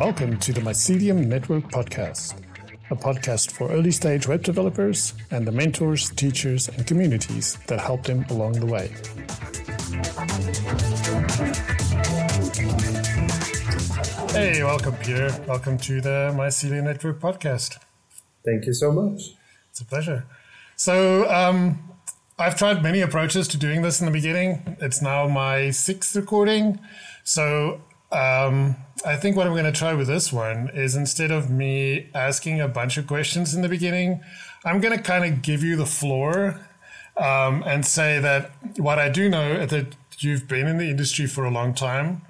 Welcome to the Mycelium Network Podcast, a podcast for early stage web developers and the mentors, teachers, and communities that help them along the way. Hey, welcome, Peter. Welcome to the Mycelium Network Podcast. Thank you so much. It's a pleasure. So, um, I've tried many approaches to doing this in the beginning. It's now my sixth recording. So, um, I think what I'm going to try with this one is instead of me asking a bunch of questions in the beginning, I'm going to kind of give you the floor um, and say that what I do know is that you've been in the industry for a long time.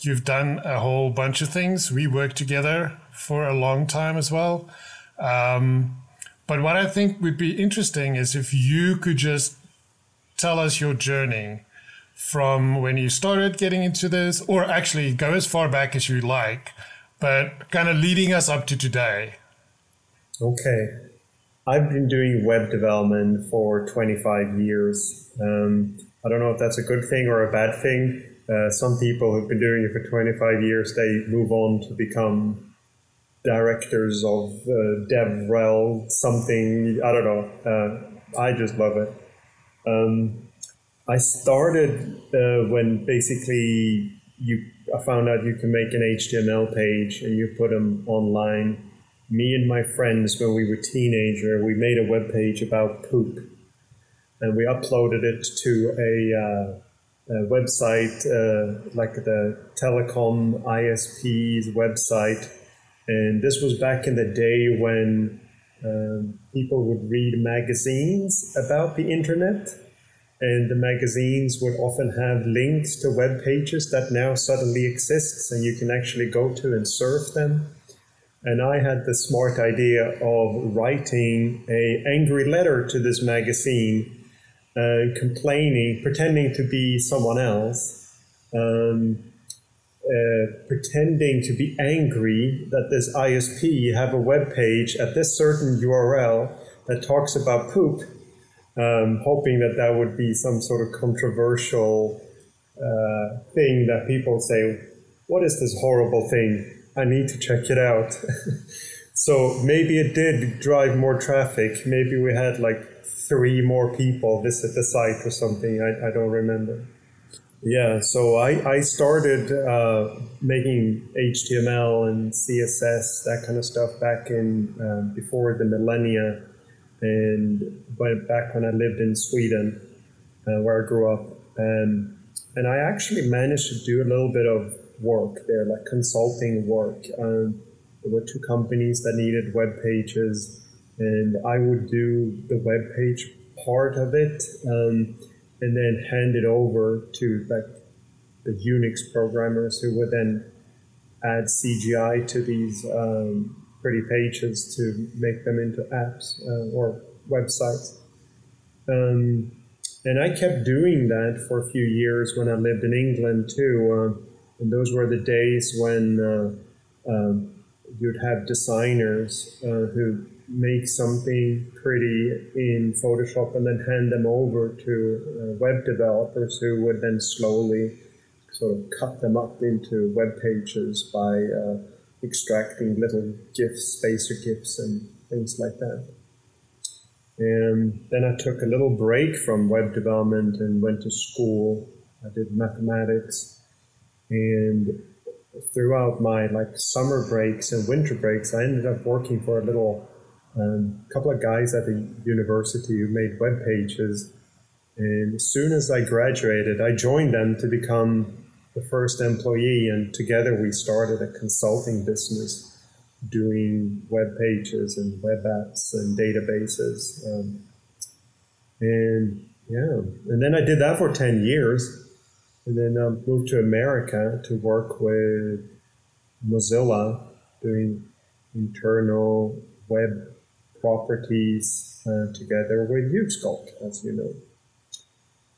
You've done a whole bunch of things. We worked together for a long time as well. Um, but what I think would be interesting is if you could just tell us your journey from when you started getting into this, or actually go as far back as you like, but kind of leading us up to today. Okay. I've been doing web development for 25 years. Um, I don't know if that's a good thing or a bad thing. Uh, some people who've been doing it for 25 years, they move on to become directors of uh, DevRel something. I don't know. Uh, I just love it. Um, I started uh, when basically you I found out you can make an HTML page and you put them online. Me and my friends, when we were teenager, we made a web page about poop, and we uploaded it to a, uh, website uh, like the telecom ISP's website. And this was back in the day when um, people would read magazines about the internet and the magazines would often have links to web pages that now suddenly exists and you can actually go to and surf them. And i had the smart idea of writing a angry letter to this magazine uh, complaining pretending to be someone else um, uh, pretending to be angry that this isp have a web page at this certain url that talks about poop um, hoping that that would be some sort of controversial uh, thing that people say, What is this horrible thing? I need to check it out. so maybe it did drive more traffic. Maybe we had like three more people visit the site or something. I, I don't remember. Yeah, so I, I started uh, making HTML and CSS, that kind of stuff back in uh, before the millennia and back when I lived in Sweden, uh, where I grew up. Um, and I actually managed to do a little bit of work there, like consulting work. Um, there were two companies that needed web pages, and I would do the web page part of it, um, and then hand it over to like the Unix programmers who would then add CGI to these um, pretty pages to make them into apps uh, or websites. Um, and I kept doing that for a few years when I lived in England too. Uh, and those were the days when uh, um, you'd have designers uh, who make something pretty in Photoshop and then hand them over to uh, web developers who would then slowly sort of cut them up into web pages by extracting little GIFs, spacer GIFs, and things like that. And then I took a little break from web development and went to school. I did mathematics. And throughout my like summer breaks and winter breaks, I ended up working for a little um, couple of guys at the university who made web pages. And as soon as I graduated, I joined them to become the first employee, and together we started a consulting business doing web pages and web apps and databases. Um, and yeah, and then I did that for 10 years and then um, moved to America to work with Mozilla doing internal web properties uh, together with you Schalk, as you know.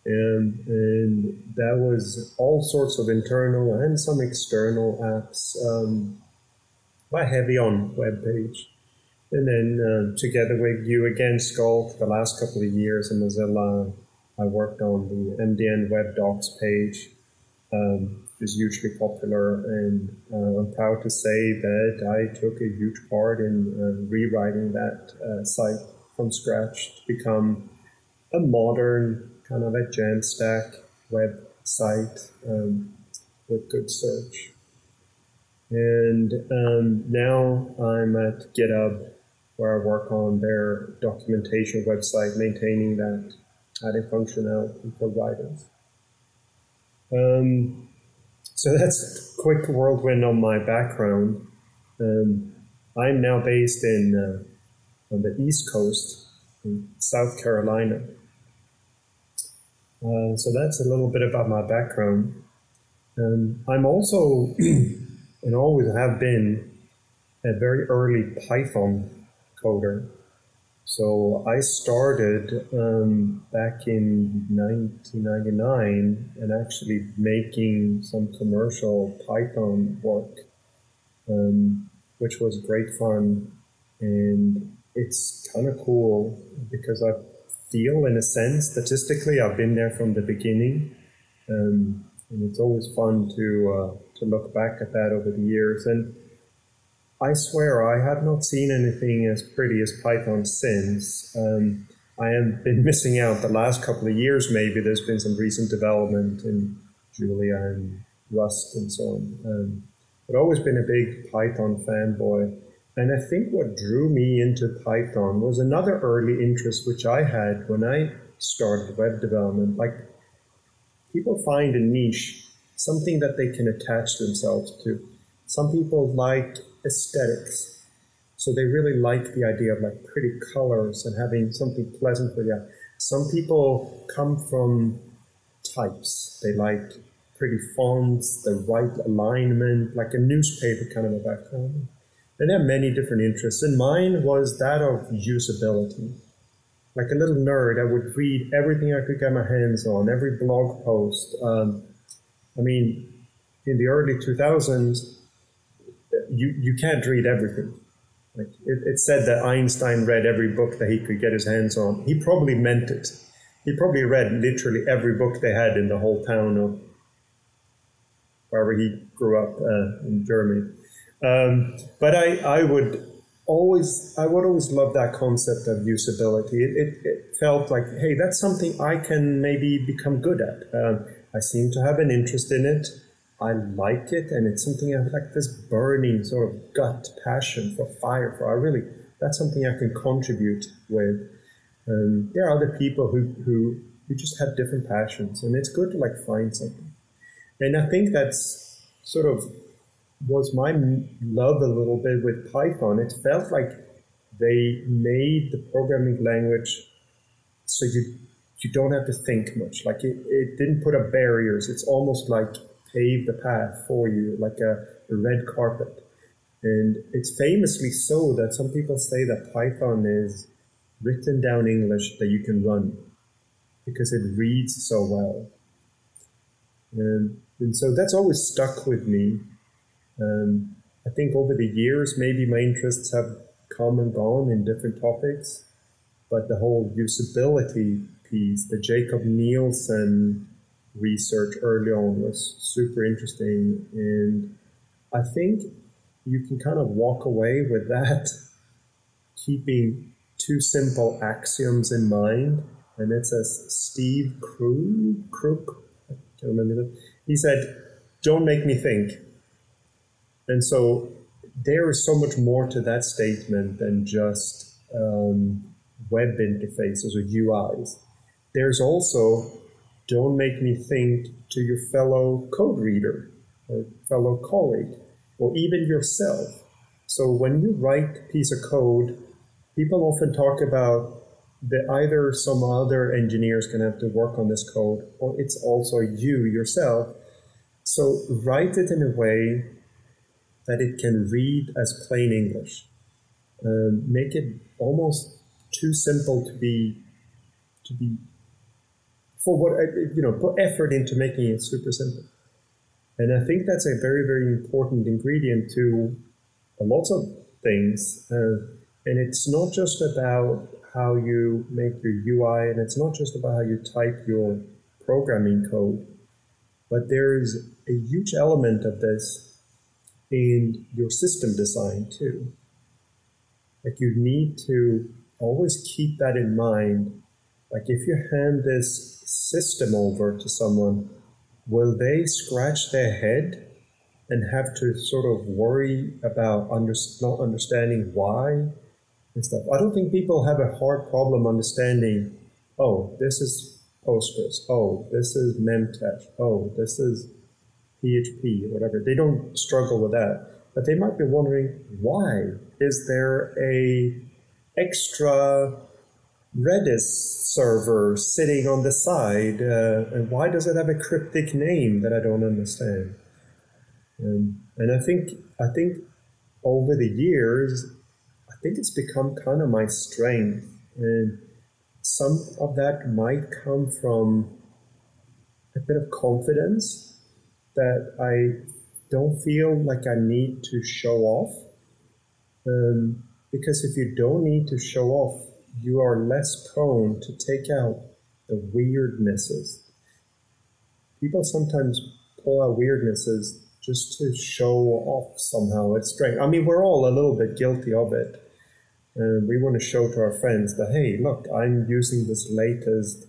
And, and that was all sorts of internal and some external apps. Um, quite heavy on web page. And then uh, together with you again, Schalk, for the last couple of years in Mozilla, I worked on the MDN Web Docs page. um, is hugely popular, and uh, I'm proud to say that I took a huge part in uh, rewriting that uh, site from scratch to become a modern kind of a Jamstack website um, with good search. And um, now I'm at GitHub, where I work on their documentation website, maintaining that, adding functionality for writers. Um, so that's a quick whirlwind on my background. Um, I'm now based in uh, on the East Coast, in South Carolina. Uh, so that's a little bit about my background. Um, I'm also, and always have been, a very early Python coder. So I started um, back in 1999 and actually making some commercial Python work, um, which was great fun. And it's kind of cool because I feel, in a sense, statistically, I've been there from the beginning. Um, and it's always fun to, uh, to look back at that over the years. And I swear I have not seen anything as pretty as Python since. Um, I have been missing out the last couple of years, maybe. There's been some recent development in Julia and Rust and so on. Um, but always been a big Python fanboy. And I think what drew me into Python was another early interest which I had when I started web development. Like people find a niche, something that they can attach themselves to. Some people like aesthetics. So they really like the idea of like pretty colors and having something pleasant for the eye. Some people come from types. They like pretty fonts, the right alignment, like a newspaper kind of a background. And there are many different interests. And mine was that of usability. Like a little nerd, I would read everything I could get my hands on, every blog post. Um, I mean, in the early 2000s, you, you can't read everything. Like it, it said that Einstein read every book that he could get his hands on. He probably meant it. He probably read literally every book they had in the whole town of wherever he grew up uh, in Germany. Um, but I, I would always, I would always love that concept of usability. It, it, it felt like, hey, that's something I can maybe become good at. Um, I seem to have an interest in it. I like it, and it's something I have like this burning sort of gut passion for fire for. I really that's something I can contribute with. Um, there are other people who, who who just have different passions, and it's good to like find something. And I think that's sort of was my love a little bit with Python. It felt like they made the programming language so you you don't have to think much. Like it, it didn't put up barriers. It's almost like pave the path for you like a, a red carpet. And it's famously so that some people say that Python is written down English that you can run because it reads so well. And, and so that's always stuck with me. Um, I think over the years, maybe my interests have come and gone in different topics, but the whole usability piece, the Jakob Nielsen research early on was super interesting. And I think you can kind of walk away with that, keeping two simple axioms in mind. And it's as Steve Krug, I can't remember that. He said, don't make me think. And so there is so much more to that statement than just um, web interfaces or UIs. There's also don't make me think to your fellow code reader or fellow colleague or even yourself. So when you write a piece of code, people often talk about that either some other engineer is going to have to work on this code or it's also you yourself. So write it in a way that it can read as plain English. Um, make it almost too simple to be to be for what uh, you know put effort into making it super simple and i think that's a very very important ingredient to lots of things uh, and it's not just about how you make your ui and it's not just about how you type your programming code But there's a huge element of this in your system design too. Like you need to always keep that in mind. Like if you hand this system over to someone, will they scratch their head and have to sort of worry about under, not understanding why and stuff? I don't think people have a hard problem understanding, oh, this is Postgres. Oh, this is Memcache. Oh, this is PHP whatever. They don't struggle with that. But they might be wondering, why is there a extra Redis server sitting on the side? Uh, and why does it have a cryptic name that I don't understand? Um, and I think I think over the years, I think it's become kind of my strength. And some of that might come from a bit of confidence that I don't feel like I need to show off. Um, because if you don't need to show off, you are less prone to take out the weirdnesses. People sometimes pull out weirdnesses just to show off somehow its strength. I mean, we're all a little bit guilty of it. And we want to show to our friends that, hey, look, I'm using this latest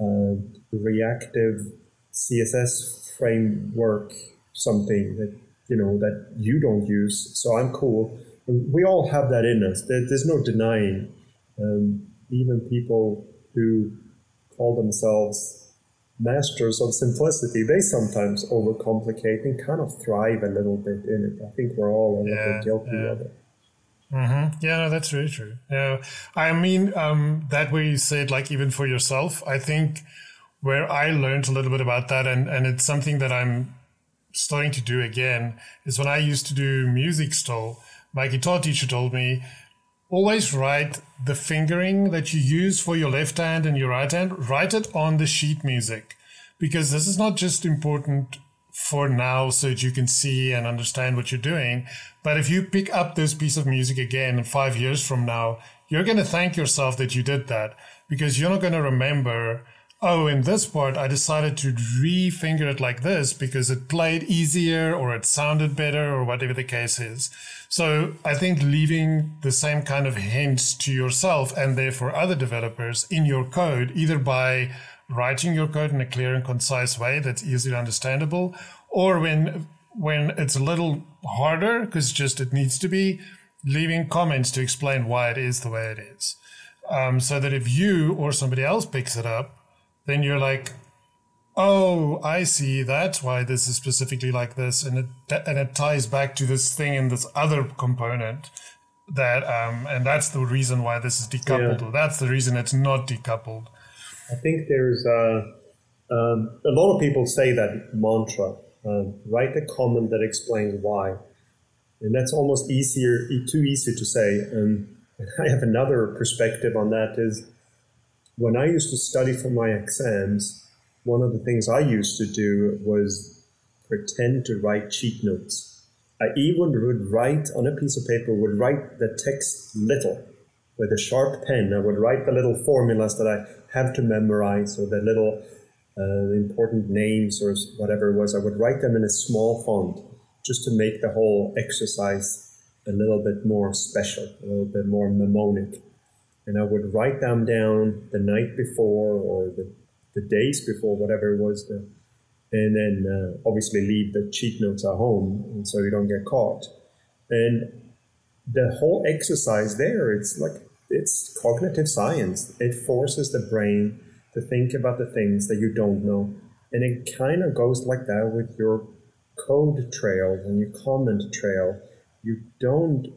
uh, reactive CSS framework, something that, you know, that you don't use. So I'm cool. We all have that in us. There, there's no denying. Um, even people who call themselves masters of simplicity, they sometimes overcomplicate and kind of thrive a little bit in it. I think we're all a little Yeah, bit guilty yeah. of it. Mm-hmm. Yeah, no, that's really true. Yeah, I mean, um, that way you said, like, even for yourself, I think where I learned a little bit about that, and, and it's something that I'm starting to do again, is when I used to do music still, my guitar teacher told me, always write the fingering that you use for your left hand and your right hand, write it on the sheet music. Because this is not just important for now so that you can see and understand what you're doing. But if you pick up this piece of music again five years from now, you're going to thank yourself that you did that because you're not going to remember, oh, in this part, I decided to refinger it like this because it played easier or it sounded better or whatever the case is. So I think leaving the same kind of hints to yourself and therefore other developers in your code, either by writing your code in a clear and concise way that's easily understandable, or when when it's a little harder because just it needs to be, leaving comments to explain why it is the way it is. Um, so that if you or somebody else picks it up, then you're like, oh, I see. That's why this is specifically like this, and it and it ties back to this thing in this other component. That um, and that's the reason why this is decoupled, Yeah. or that's the reason it's not decoupled. I think there's uh, um, a lot of people say that mantra. Um, write a comment that explains why, and that's almost easier, too easy to say. And I have another perspective on that. Is when I used to study for my exams, one of the things I used to do was pretend to write cheat notes. I even would write on a piece of paper, would write the text little with a sharp pen. I would write the little formulas that I have to memorize or the little uh, important names or whatever it was. I would write them in a small font just to make the whole exercise a little bit more special, a little bit more mnemonic. And I would write them down the night before or the, the days before, whatever it was. And then uh, obviously leave the cheat notes at home and so you don't get caught. And the whole exercise there, it's like it's cognitive science. It forces the brain to think about the things that you don't know. And it kind of goes like that with your code trail and your comment trail. You don't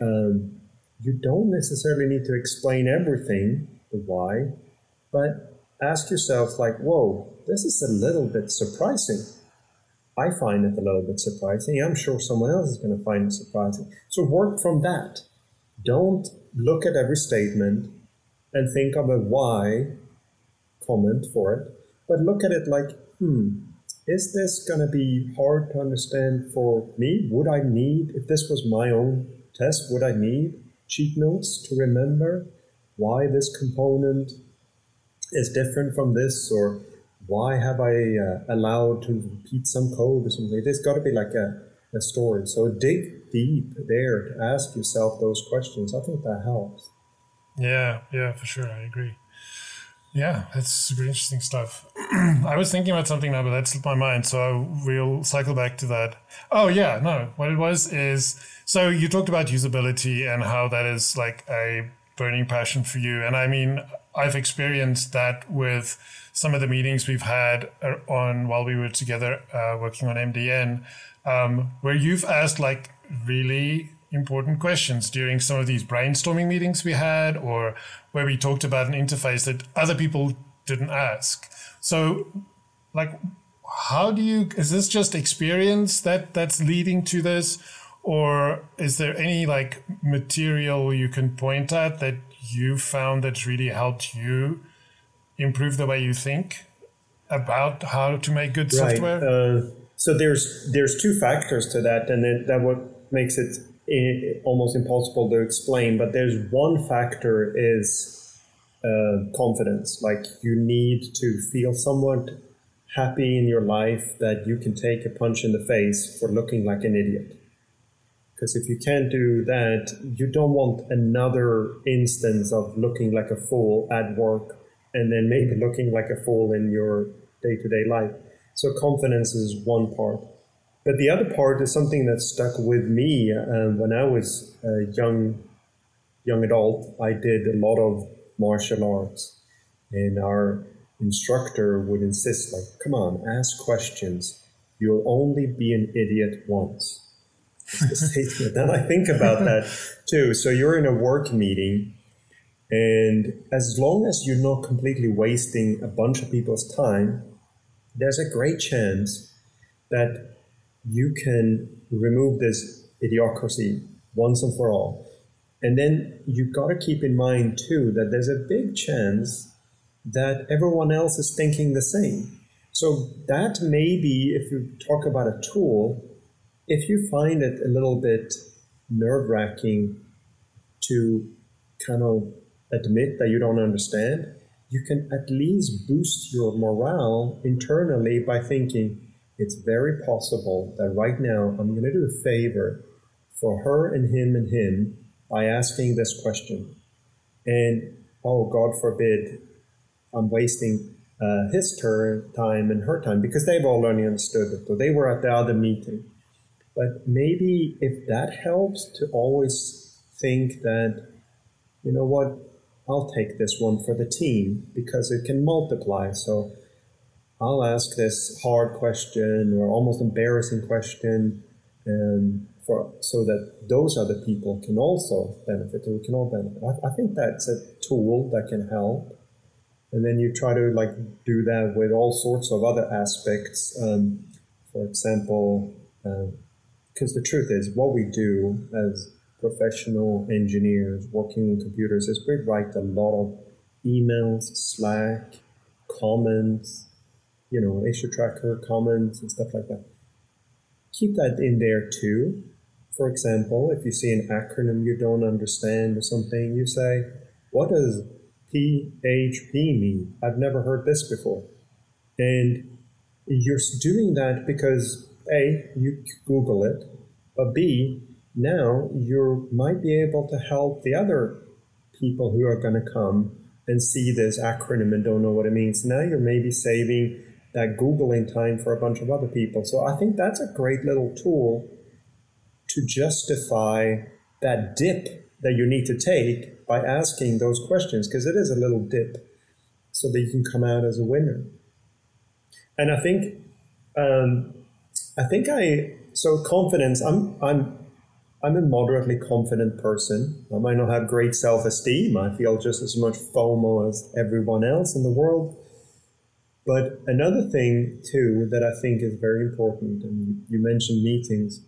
um, you don't necessarily need to explain everything, the why, but ask yourself like, whoa, this is a little bit surprising. I find it a little bit surprising. I'm sure someone else is going to find it surprising. So work from that. Don't look at every statement and think of a why comment for it, but look at it like, hmm, is this going to be hard to understand for me? Would I need, if this was my own test, would I need cheat notes to remember why this component is different from this or why have I uh, allowed to repeat some code or something? There's got to be like a, a story. So dig deep there to ask yourself those questions. I think that helps. Yeah, yeah, for sure. I agree. Yeah, that's super interesting stuff. I was thinking about something now, but that slipped my mind. So we'll cycle back to that. Oh, yeah, no. What it was is so you talked about usability and how that is like a burning passion for you. And I mean, I've experienced that with some of the meetings we've had uh, on while we were together uh, working on MDN, um, where you've asked like really important questions during some of these brainstorming meetings we had, or where we talked about an interface that other people didn't ask. So, like, how do you? Is this just experience that that's leading to this, or is there any like material you can point at that you found that really helped you improve the way you think about how to make good right. software? Uh, so there's there's two factors to that, and then that what makes it almost impossible to explain, but there's one factor is uh, confidence. Like you need to feel somewhat happy in your life that you can take a punch in the face for looking like an idiot. Because if you can't do that, you don't want another instance of looking like a fool at work and then maybe looking like a fool in your day to day life. So confidence is one part. But the other part is something that stuck with me um, when I was a young young adult. I did a lot of martial arts, and our instructor would insist, like, "Come on, ask questions. You'll only be an idiot once." and I think about that too. So you're in a work meeting, and as long as you're not completely wasting a bunch of people's time, there's a great chance that you can remove this idiocracy once and for all. And then you've got to keep in mind too that there's a big chance that everyone else is thinking the same. So that may be, if you talk about a tool, if you find it a little bit nerve wracking to kind of admit that you don't understand, you can at least boost your morale internally by thinking, it's very possible that right now I'm going to do a favor for her and him and him by asking this question. And oh, God forbid, I'm wasting uh, his turn, time and her time because they've all already understood it. So they were at the other meeting. But maybe if that helps to always think that, you know what, I'll take this one for the team because it can multiply. So I'll ask this hard question or almost embarrassing question um, for, so that those other people can also benefit or we can all benefit. I, I, think that's a tool that can help. And then you try to like do that with all sorts of other aspects. Um, for example, because uh, the truth is what we do as professional engineers working in computers is we write a lot of emails, Slack, comments, you know, issue tracker comments and stuff like that. Keep that in there too. For example, if you see an acronym you don't understand or something, you say, what does PHP mean? I've never heard this before. And you're doing that because A, you Google it, but B, now you might be able to help the other people who are going to come and see this acronym and don't know what it means. Now you're maybe saving that Googling time for a bunch of other people. So I think that's a great little tool to justify that dip that you need to take by asking those questions, because it is a little dip so that you can come out as a winner. And I think, um, I think I, so confidence, I'm, I'm, I'm a moderately confident person. I might not have great self esteem. I feel just as much FOMO as everyone else in the world. But another thing, too, that I think is very important, and you mentioned meetings,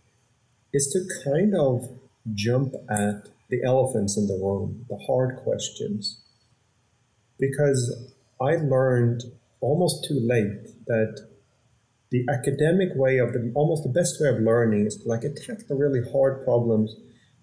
is to kind of jump at the elephants in the room, the hard questions. Because I learned almost too late that the academic way of the almost the best way of learning is to like attack the really hard problems.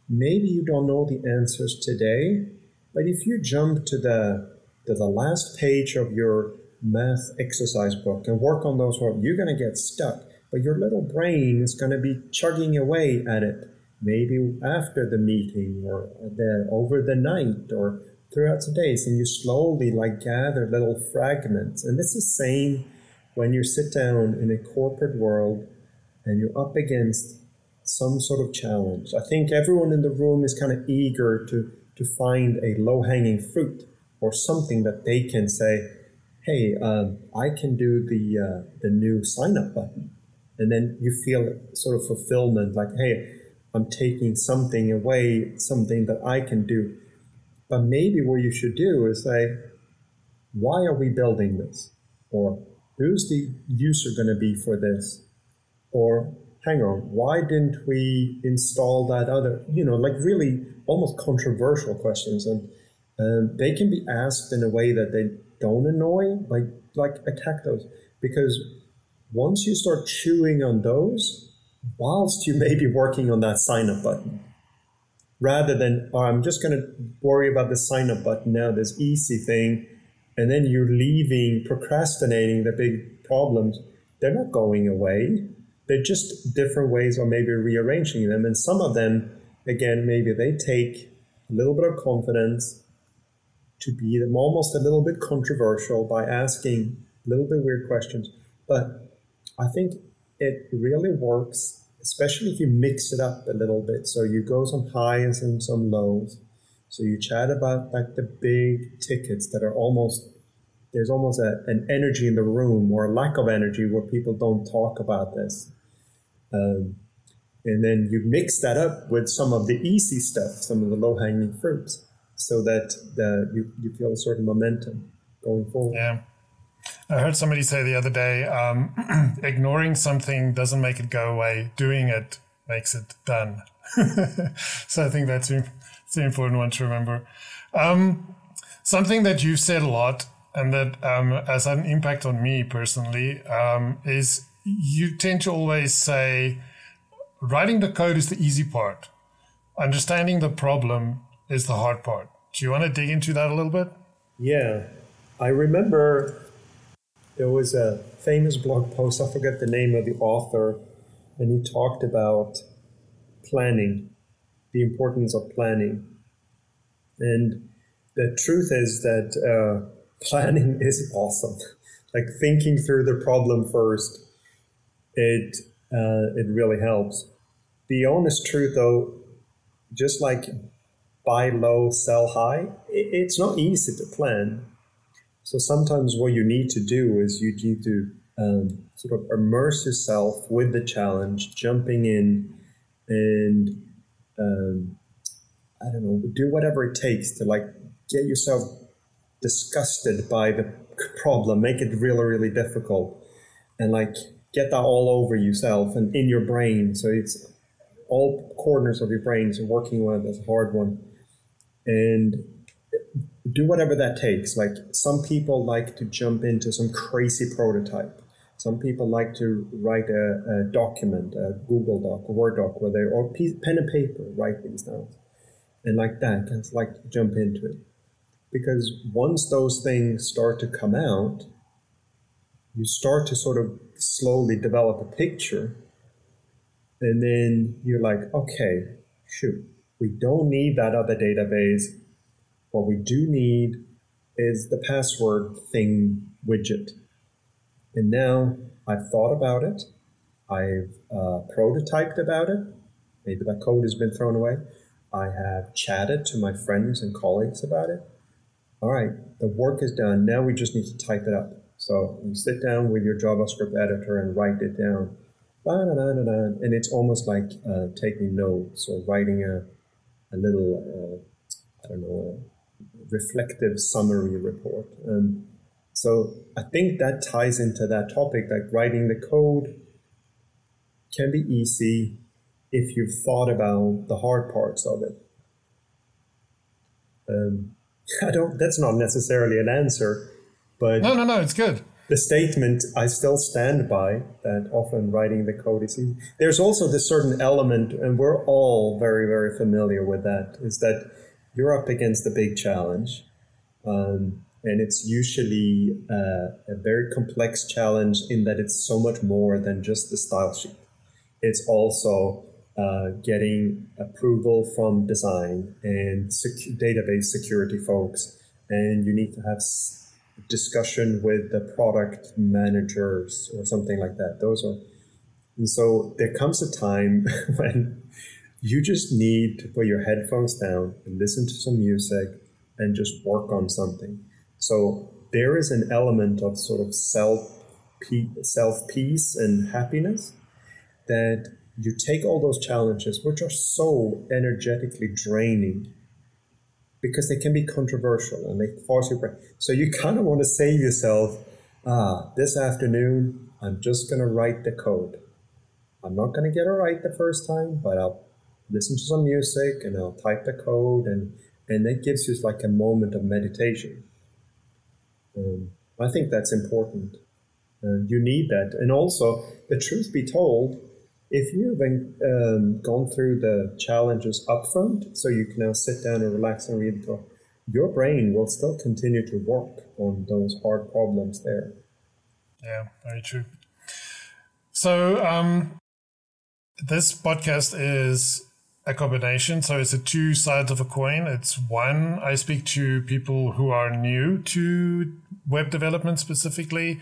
Maybe you don't know the answers today, but if you jump to the to the last page of your math exercise book and work on those you're going to get stuck. But your little brain is going to be chugging away at it, maybe after the meeting or the, over the night or throughout the days. And you slowly like gather little fragments. And it's the same when you sit down in a corporate world and you're up against some sort of challenge. I think everyone in the room is kind of eager to, to find a low hanging fruit or something that they can say, hey, um, I can do the, uh, the new sign up button. And then you feel sort of fulfillment like, hey, I'm taking something away, something that I can do. But maybe what you should do is say, why are we building this? Or who's the user going to be for this? Or hang on, why didn't we install that other, you know, like really almost controversial questions. And um, they can be asked in a way that they don't annoy, like, like attack those. Because once you start chewing on those, whilst you may be working on that sign up button, rather than, oh, I'm just going to worry about the sign up button now, this easy thing, and then you're leaving, procrastinating the big problems, they're not going away. They're just different ways of maybe rearranging them. And some of them, again, maybe they take a little bit of confidence to be them almost a little bit controversial by asking a little bit weird questions. But I think it really works, especially if you mix it up a little bit. So you go some highs and some lows. So you chat about like the big tickets that are almost there's almost a, an energy in the room or a lack of energy where people don't talk about this. Um, and then you mix that up with some of the easy stuff, some of the low hanging fruits, so that the, you, you feel a certain momentum going forward. Yeah. I heard somebody say the other day um, ignoring something doesn't make it go away, doing it makes it done. so I think that's, that's an important one to remember. Um, something that you've said a lot and that um, has an impact on me personally um, is you tend to always say writing the code is the easy part, understanding the problem is the hard part. Do you want to dig into that a little bit? Yeah. I remember there was a famous blog post, I forget the name of the author, and he talked about planning, the importance of planning. And the truth is that uh, planning is awesome. like thinking through the problem first, it uh, it really helps. The honest truth, though, just like buy low, sell high, it's not easy to plan. So sometimes what you need to do is you need to um, sort of immerse yourself with the challenge, jumping in, and um, I don't know, do whatever it takes to like get yourself disgusted by the problem, make it really, really difficult, and like get that all over yourself and in your brain. So it's all corners of your brain are working on a hard one. And do whatever that takes. Like some people like to jump into some crazy prototype. Some people like to write a, a document, a Google Doc, a Word doc, where they or pen and paper, write things down, and like that, of like jump into it. Because once those things start to come out, you start to sort of slowly develop a picture. And then you're like, okay, shoot, we don't need that other database. What we do need is the password thing widget. And now I've thought about it. I've uh, prototyped about it. Maybe that code has been thrown away. I have chatted to my friends and colleagues about it. All right, the work is done. Now we just need to type it up. So you sit down with your JavaScript editor and write it down. And it's almost like uh, taking notes or writing a, a little, uh, I don't know, reflective summary report. Um, so I think that ties into that topic, like writing the code can be easy if you've thought about the hard parts of it. Um, I don't. That's not necessarily an answer, but no, no, no, it's good. The statement I still stand by that often writing the code is easy. There's also this certain element, and we're all very, very familiar with that, is that you're up against a big challenge. Um, And it's usually uh, a very complex challenge in that it's so much more than just the style sheet. It's also uh, getting approval from design and sec- database security folks, and you need to have discussion with the product managers or something like that. Those are, and so there comes a time when you just need to put your headphones down and listen to some music and just work on something. So there is an element of sort of self self peace and happiness that you take all those challenges, which are so energetically draining, because they can be controversial and they force you. So you kind of want to save yourself. Ah, this afternoon, I'm just going to write the code. I'm not going to get it right the first time, but I'll listen to some music and I'll type the code, and and that gives you like a moment of meditation. Um, I think that's important. Uh, you need that, and also the truth be told, if you've um, gone through the challenges upfront, so you can now sit down and relax and read the your brain will still continue to work on those hard problems there. Yeah, very true. So, um, this podcast is a combination. So, it's a two sides of a coin. It's one, I speak to people who are new to web development specifically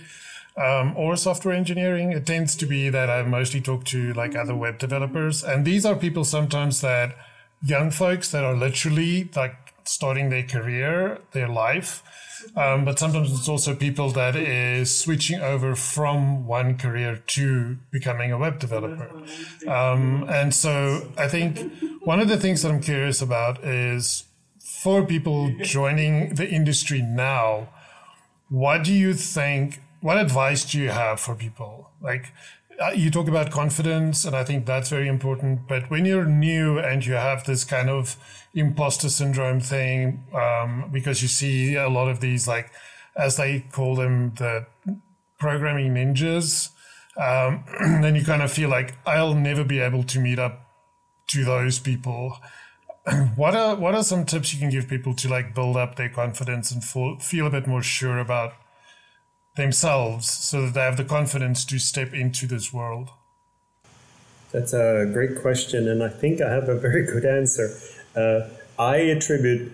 um, or software engineering. It tends to be that I mostly talk to like other web developers. And these are people sometimes that young folks that are literally like starting their career, their life. Um, but sometimes it's also people that is switching over from one career to becoming a web developer. Um, and so I think one of the things that I'm curious about is for people joining the industry now, what do you think what advice do you have for people? Like, uh, you talk about confidence, and I think that's very important. But when you're new and you have this kind of imposter syndrome thing, um, because you see a lot of these, like, as they call them, the programming ninjas, um, then you kind of feel like I'll never be able to meet up to those people. what are what are some tips you can give people to like build up their confidence and feel, feel a bit more sure about themselves so that they have the confidence to step into this world? That's a great question, and I think I have a very good answer. Uh, I attribute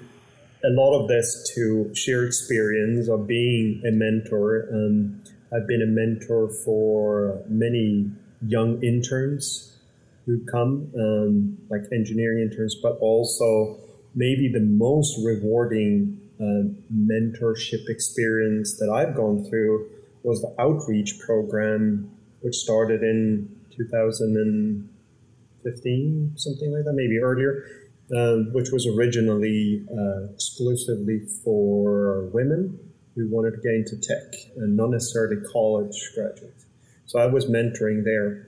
a lot of this to sheer experience of being a mentor. Um, I've been a mentor for many young interns who come, um, like engineering interns, but also maybe the most rewarding uh, mentorship experience that I've gone through was the outreach program, which started in 2015, something like that, maybe earlier, uh, which was originally uh, exclusively for women who wanted to get into tech and not necessarily college graduates. So I was mentoring there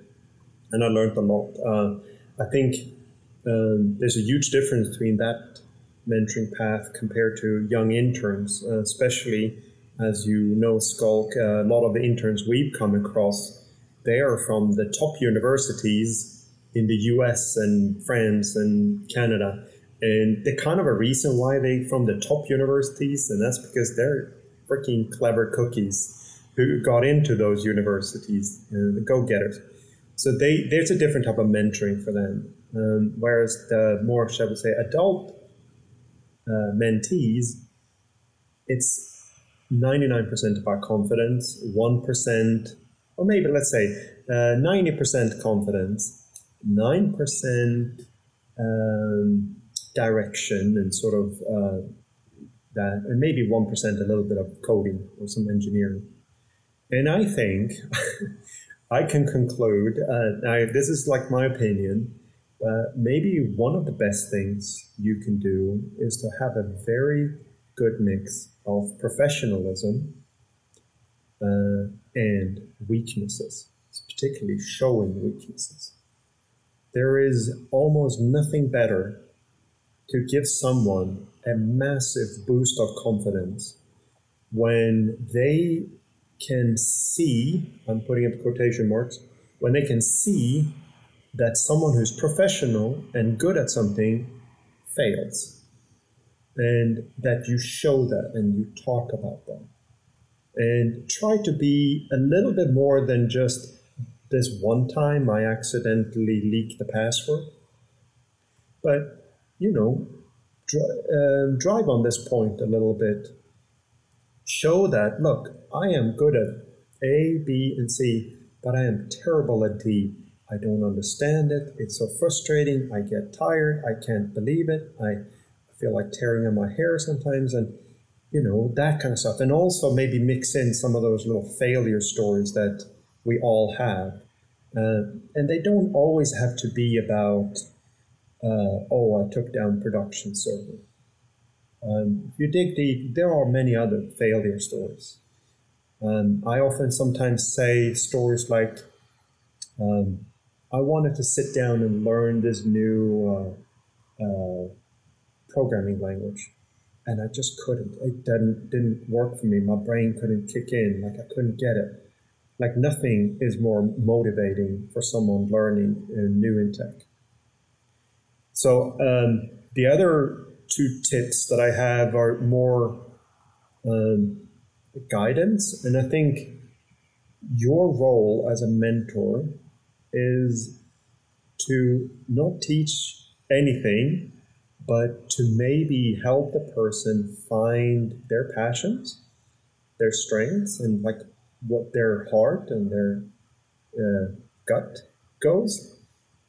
and I learned a lot. Uh, I think um, there's a huge difference between that mentoring path compared to young interns, uh, especially as you know, Schalk, uh, a lot of the interns we've come across, they are from the top universities in the US and France and Canada. And they're kind of a reason why they from the top universities, and that's because they're freaking clever cookies who got into those universities, uh, the go-getters. So they there's a different type of mentoring for them. Um, whereas the more, shall we say, adult uh, mentees, it's 99% of our confidence, 1%, or maybe let's say uh, 90% confidence, 9% um, direction and sort of uh, that, and maybe 1% a little bit of coding or some engineering. And I think I can conclude, uh, this is like my opinion, uh, maybe one of the best things you can do is to have a very good mix of professionalism uh, and weaknesses, particularly showing weaknesses. There is almost nothing better to give someone a massive boost of confidence when they can see, I'm putting up quotation marks, when they can see that someone who's professional and good at something fails. and that you show that and you talk about them. And try to be a little bit more than just this one time I accidentally leaked the password. But, you know, uh, drive on this point a little bit. Show that, look, I am good at A, B, and C, but I am terrible at D. I don't understand it. It's so frustrating. I get tired. I can't believe it. I feel like tearing on my hair sometimes, and you know that kind of stuff. And also maybe mix in some of those little failure stories that we all have, uh, and they don't always have to be about uh, oh, I took down production server. Um, if you dig deep, there are many other failure stories. Um, I often sometimes say stories like, um, I wanted to sit down and learn this new uh, uh, programming language, and I just couldn't. It didn't didn't work for me. My brain couldn't kick in. Like I couldn't get it. Like nothing is more motivating for someone learning new in tech. So um, the other two tips that I have are more um, guidance, and I think your role as a mentor is to not teach anything, but to maybe help the person find their passions, their strengths, and like what their heart and their uh, gut goes,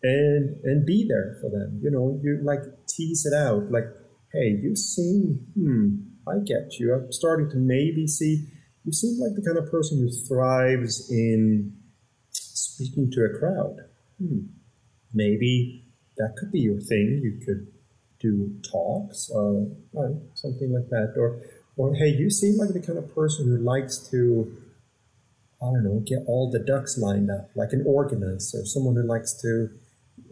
and and be there for them. You know, you like tease it out, like, hey, you seem, hmm, I get you. I'm starting to maybe see. You seem like the kind of person who thrives in speaking to a crowd. Hmm. Maybe that could be your thing. You could do talks, uh, something like that, or or hey, you seem like the kind of person who likes to I don't know, get all the ducks lined up, like an organist or someone who likes to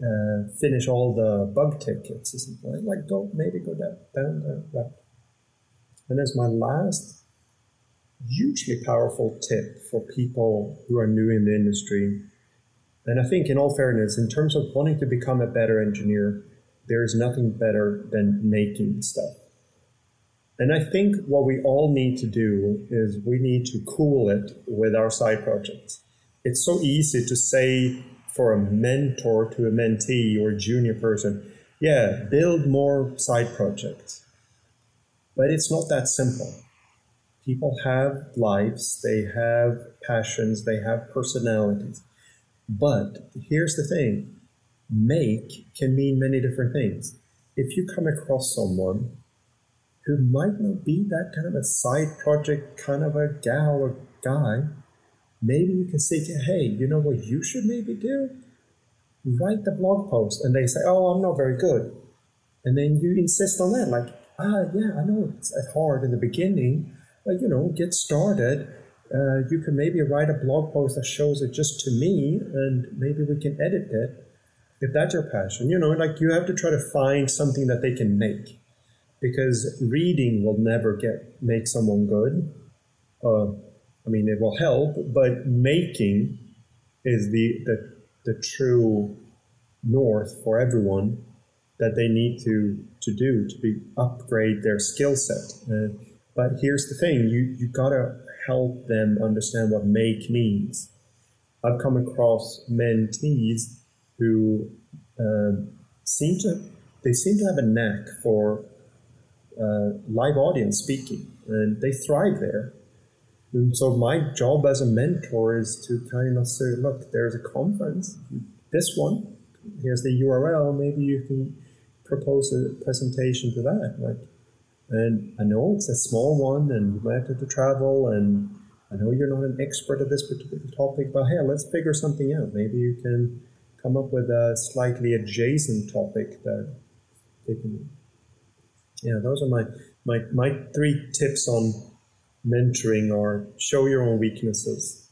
uh, finish all the bug tickets or something. Like, go maybe go down, down that route. And as my last hugely powerful tip for people who are new in the industry, and I think in all fairness, in terms of wanting to become a better engineer, there is nothing better than making stuff. And I think what we all need to do is we need to cool it with our side projects. It's so easy to say for a mentor to a mentee or a junior person, yeah, build more side projects. But it's not that simple. People have lives, they have passions, they have personalities. But here's the thing make can mean many different things. If you come across someone who might not be that kind of a side project kind of a gal or guy, maybe you can say hey, you know what you should maybe do? Write the blog post. And they say, oh, I'm not very good. And then you insist on that, like, ah, yeah, I know it's hard in the beginning, but you know, get started. Uh, you can maybe write a blog post that shows it just to me, and maybe we can edit it if that's your passion. You know, like you have to try to find something that they can make because reading will never get make someone good. Uh, I mean, it will help, but making is the, the the true north for everyone that they need to to do to be upgrade their skill set. Uh, but here's the thing: you you gotta help them understand what make means. I've come across mentees who uh, seem to they seem to have a knack for uh, live audience speaking, and they thrive there. And so my job as a mentor is to kind of say, look, there's a conference, this one, here's the URL, maybe you can propose a presentation to that. Like, and I know it's a small one, and you might have to travel, and I know you're not an expert at this particular topic, but hey, let's figure something out. Maybe you can come up with a slightly adjacent topic that they can yeah, those are my, my, my three tips on mentoring are show your own weaknesses,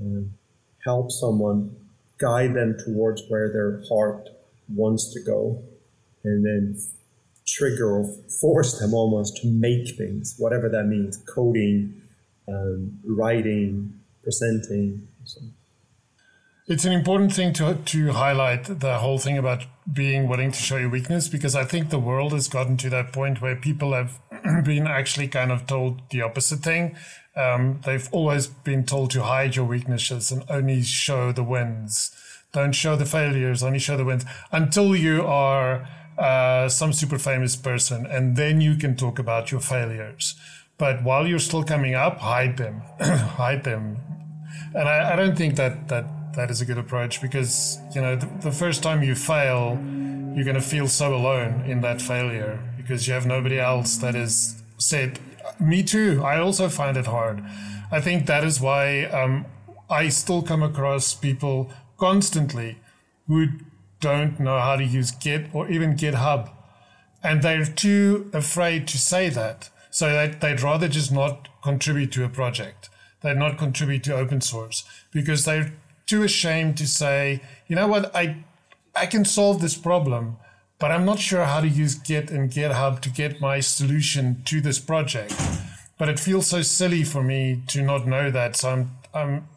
um, help someone, guide them towards where their heart wants to go, and then trigger or force them almost to make things, whatever that means coding, um, writing, presenting. So. it's an important thing to to highlight the whole thing about being willing to show your weakness because I think the world has gotten to that point where people have been actually kind of told the opposite thing. Um, they've always been told to hide your weaknesses and only show the wins. Don't show the failures, only show the wins until you are uh, some super famous person, and then you can talk about your failures. But while you're still coming up, hide them, hide them. And I, I don't think that that that is a good approach because you know the, the first time you fail you're going to feel so alone in that failure because you have nobody else that has said me too i also find it hard i think that is why um, i still come across people constantly who don't know how to use git or even github and they're too afraid to say that so that they'd rather just not contribute to a project they'd not contribute to open source because they're too ashamed to say, you know what, I I can solve this problem, but I'm not sure how to use Git and GitHub to get my solution to this project. But it feels so silly for me to not know that, so I'm I'm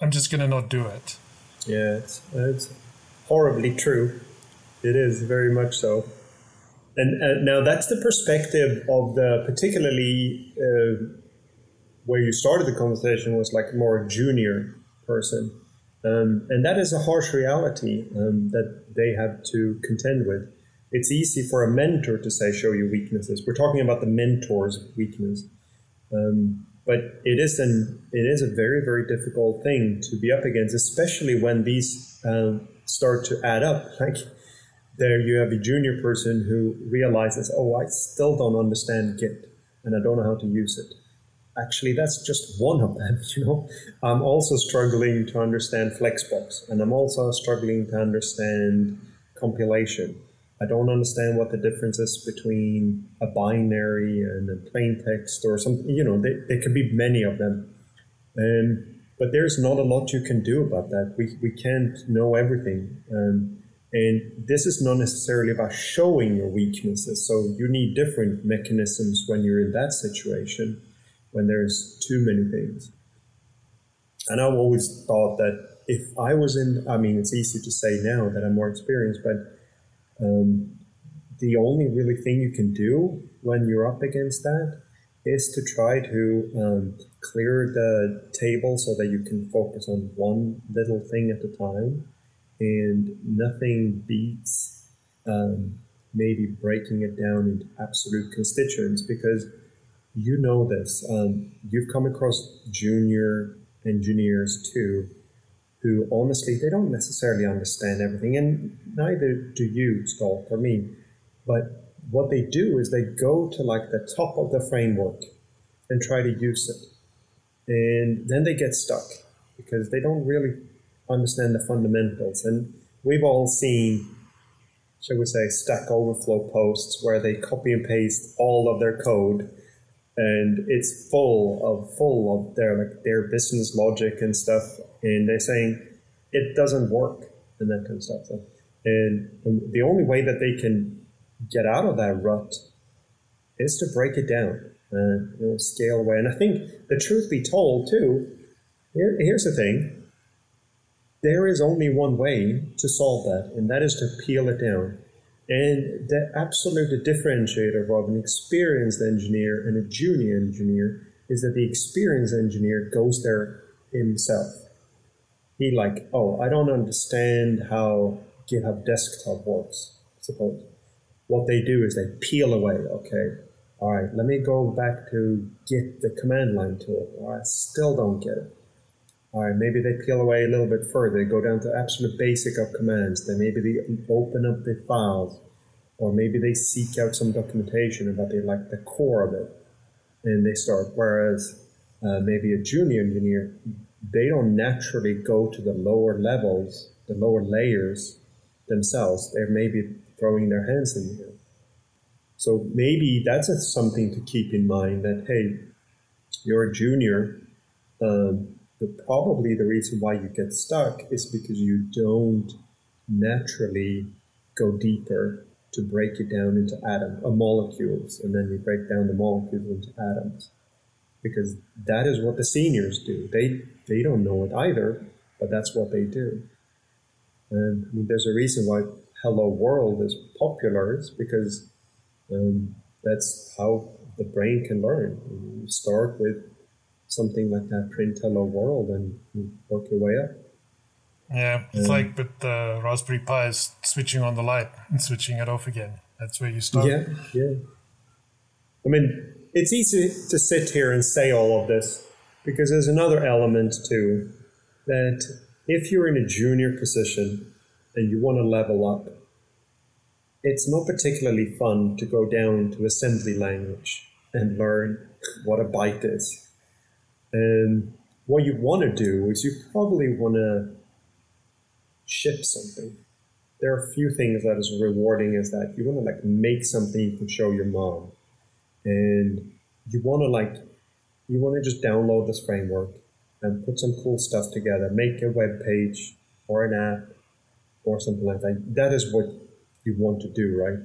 I'm just gonna not do it. Yeah, it's, it's horribly true. It is very much so. And uh, now that's the perspective of the particularly uh, where you started the conversation was like more junior person. Um, and that is a harsh reality um, that they have to contend with. It's easy for a mentor to say, show your weaknesses. We're talking about the mentor's weakness. Um, but it is, an, it is a very, very difficult thing to be up against, especially when these uh, start to add up. Like there you have a junior person who realizes, oh, I still don't understand Git and I don't know how to use it. Actually that's just one of them you know? I'm also struggling to understand flexbox and i'm also struggling to understand compilation. I don't understand what the difference is between a binary and a plain text or something you know? There, there could be many of them. Um, but there's not a lot you can do about that. We, we can't know everything. Um, and this is not necessarily about showing your weaknesses. So you need different mechanisms when you're in that situation when there's too many things. And I've always thought that if I was in, I mean, it's easy to say now that I'm more experienced, but um, the only really thing you can do when you're up against that is to try to um, clear the table so that you can focus on one little thing at a time. And nothing beats um, maybe breaking it down into absolute constituents because you know this. Um, you've come across junior engineers too, who honestly they don't necessarily understand everything, and neither do you, Schalk, or me. But what they do is they go to like the top of the framework and try to use it, and then they get stuck because they don't really understand the fundamentals. And we've all seen shall we say, Stack Overflow posts where they copy and paste all of their code and it's full of full of their like their business logic and stuff, and they're saying it doesn't work and that kind of stuff. And, and the only way that they can get out of that rut is to break it down and you know, scale away. And I think the truth be told, too, here, here's the thing: there is only one way to solve that, and that is to peel it down. And the absolute differentiator of an experienced engineer and a junior engineer is that the experienced engineer goes there himself. He like, oh, I don't understand how GitHub desktop works, I suppose. What they do is they peel away, okay, all right, let me go back to Git the command line tool. All right, still don't get it. All right, maybe they peel away a little bit further. They go down to absolute basic of commands. Then maybe they open up the files, or maybe they seek out some documentation about the like the core of it, and they start. Whereas uh, maybe a junior engineer, they don't naturally go to the lower levels, the lower layers themselves. They're maybe throwing their hands in the air. So maybe that's a, something to keep in mind. That hey, you're a junior. Um, the, probably the reason why you get stuck is because you don't naturally go deeper to break it down into atoms uh, molecules, and then you break down the molecules into atoms. Because that is what the seniors do. They they don't know it either, but that's what they do. And I mean, there's a reason why Hello World is popular. It's because um, that's how the brain can learn. You start with something like that, print Hello World, and you work your way up. Yeah, it's um, like with the Raspberry Pi is switching on the light and switching it off again. That's where you start. Yeah, yeah. I mean, it's easy to sit here and say all of this because there's another element too that if you're in a junior position and you want to level up, it's not particularly fun to go down to assembly language and learn what a byte is. And what you want to do is you probably want to ship something. There are a few things that is rewarding is that you want to like make something you can show your mom. And you want to like, you want to just download this framework and put some cool stuff together, make a web page or an app or something like that. That is what you want to do, right?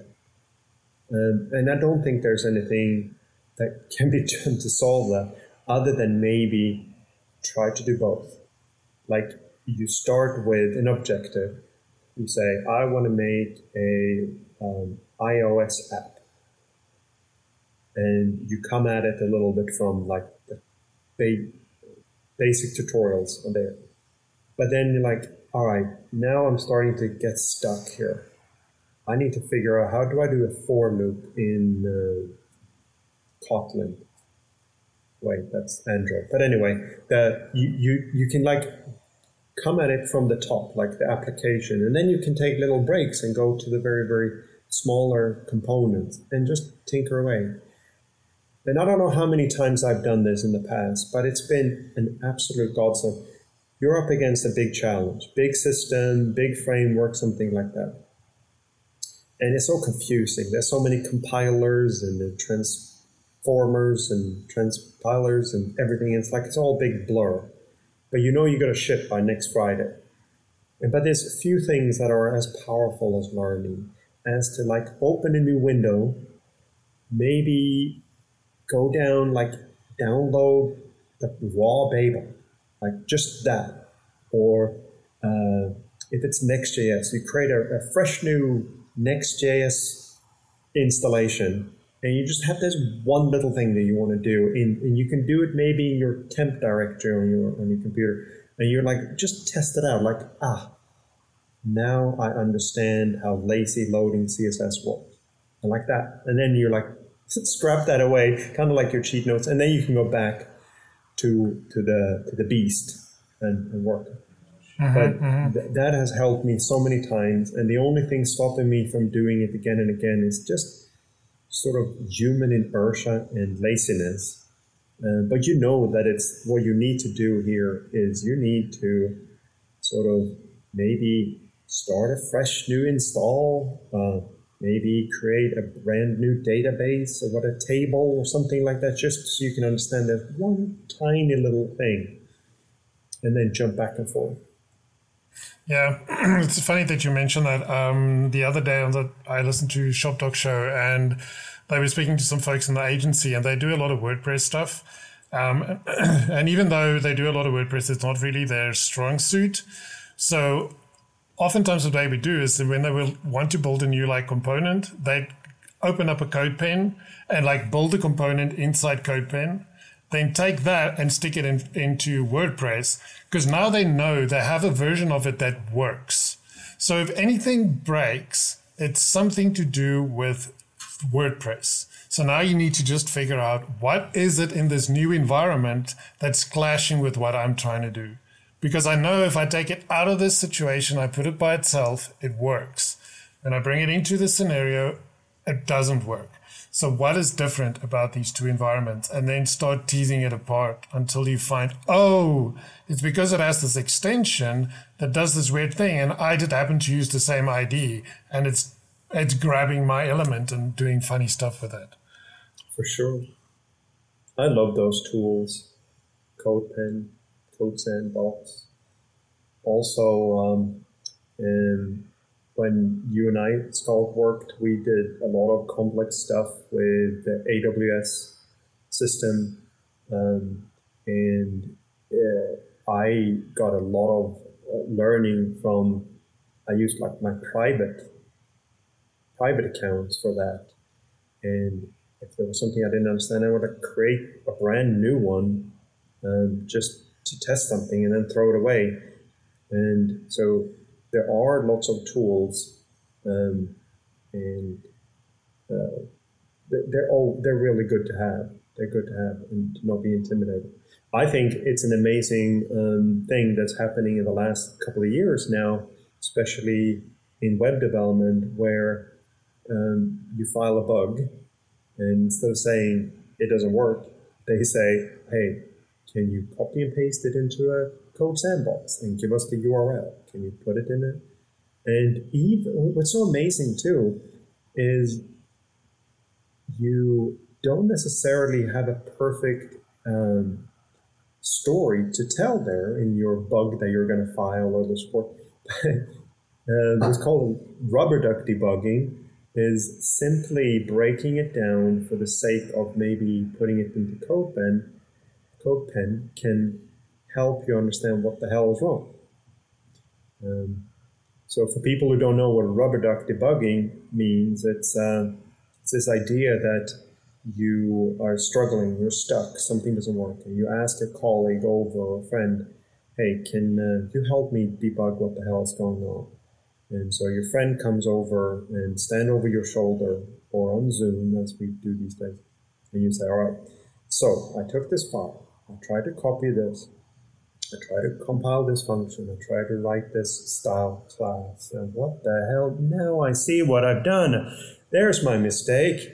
Um, and I don't think there's anything that can be done to solve that other than maybe try to do both. Like you start with an objective. You say, I want to make a um, iOS app. And you come at it a little bit from like the basic tutorials on there. But then you're like, all right, now I'm starting to get stuck here. I need to figure out how do I do a for loop in uh, Kotlin. Wait, that's Android. But anyway, the you, you you can like come at it from the top, like the application, and then you can take little breaks and go to the very very smaller components and just tinker away. And I don't know how many times I've done this in the past, but it's been an absolute godsend. You're up against a big challenge, big system, big framework, something like that and it's so confusing. There's so many compilers and transformers and transpilers and everything. It's like it's all big blur. But you know you got to ship by next Friday. But there's a few things that are as powerful as learning as to like open a new window, maybe go down like download the raw Babel, like just that, or uh, if it's Next.js, you create a, a fresh new Next.js installation, and you just have this one little thing that you want to do, in, and you can do it maybe in your temp directory on your on your computer, and you're like, just test it out, like ah, now I understand how lazy loading CSS works, and like that, and then you're like, scrap that away, kind of like your cheat notes, and then you can go back to to the to the beast and, and work. Mm-hmm, but mm-hmm. Th- that has helped me so many times. And the only thing stopping me from doing it again and again is just sort of human inertia and laziness. Uh, but you know that it's what you need to do here is you need to sort of maybe start a fresh new install, uh, maybe create a brand new database or what a table or something like that, just so you can understand that one tiny little thing, and then jump back and forth. Yeah, it's funny that you mentioned that. Um, the other day on the, I listened to ShopTalk Show and they were speaking to some folks in the agency and they do a lot of WordPress stuff. Um, and even though they do a lot of WordPress, it's not really their strong suit. So oftentimes what they would do is that when they will want to build a new like component, they open up a CodePen and like build a component inside CodePen then take that and stick it in, into WordPress because now they know they have a version of it that works. So if anything breaks, it's something to do with WordPress. So now you need to just figure out what is it in this new environment that's clashing with what I'm trying to do. Because I know if I take it out of this situation, I put it by itself, it works. When I bring it into the scenario, it doesn't work. So, what is different about these two environments? And then start teasing it apart until you find, oh, it's because it has this extension that does this weird thing. And I did happen to use the same ID and it's, it's grabbing my element and doing funny stuff with it. For sure. I love those tools CodePen, Code Sandbox. Also, um, in when you and I, Schalk, worked, we did a lot of complex stuff with the AWS system. Um, and uh, I got a lot of uh, learning from I used like my private private accounts for that. And if there was something I didn't understand, I would create a brand new one um, just to test something and then throw it away. And so there are lots of tools, um, and uh, they're all they're really good to have. They're good to have and not be intimidated. I think it's an amazing um, thing that's happening in the last couple of years now, especially in web development, where um, you file a bug, and instead of saying it doesn't work, they say, "Hey, can you copy and paste it into a code sandbox and give us the URL? Can you put it in it?" And even what's so amazing too is you don't necessarily have a perfect um, story to tell there in your bug that you're going to file or the support. uh, it's called rubber duck debugging is simply breaking it down for the sake of maybe putting it into CodePen. CodePen can help you understand what the hell is wrong. Um, so for people who don't know what rubber duck debugging means, it's, uh, it's this idea that you are struggling, you're stuck, something doesn't work, and you ask a colleague over or a friend, hey, can uh, you help me debug what the hell is going on? And so your friend comes over and stand over your shoulder or on Zoom as we do these days. And you say, all right, so I took this file, I try to copy this, I try to compile this function, I try to write this style class, and what the hell? Now I see what I've done. There's my mistake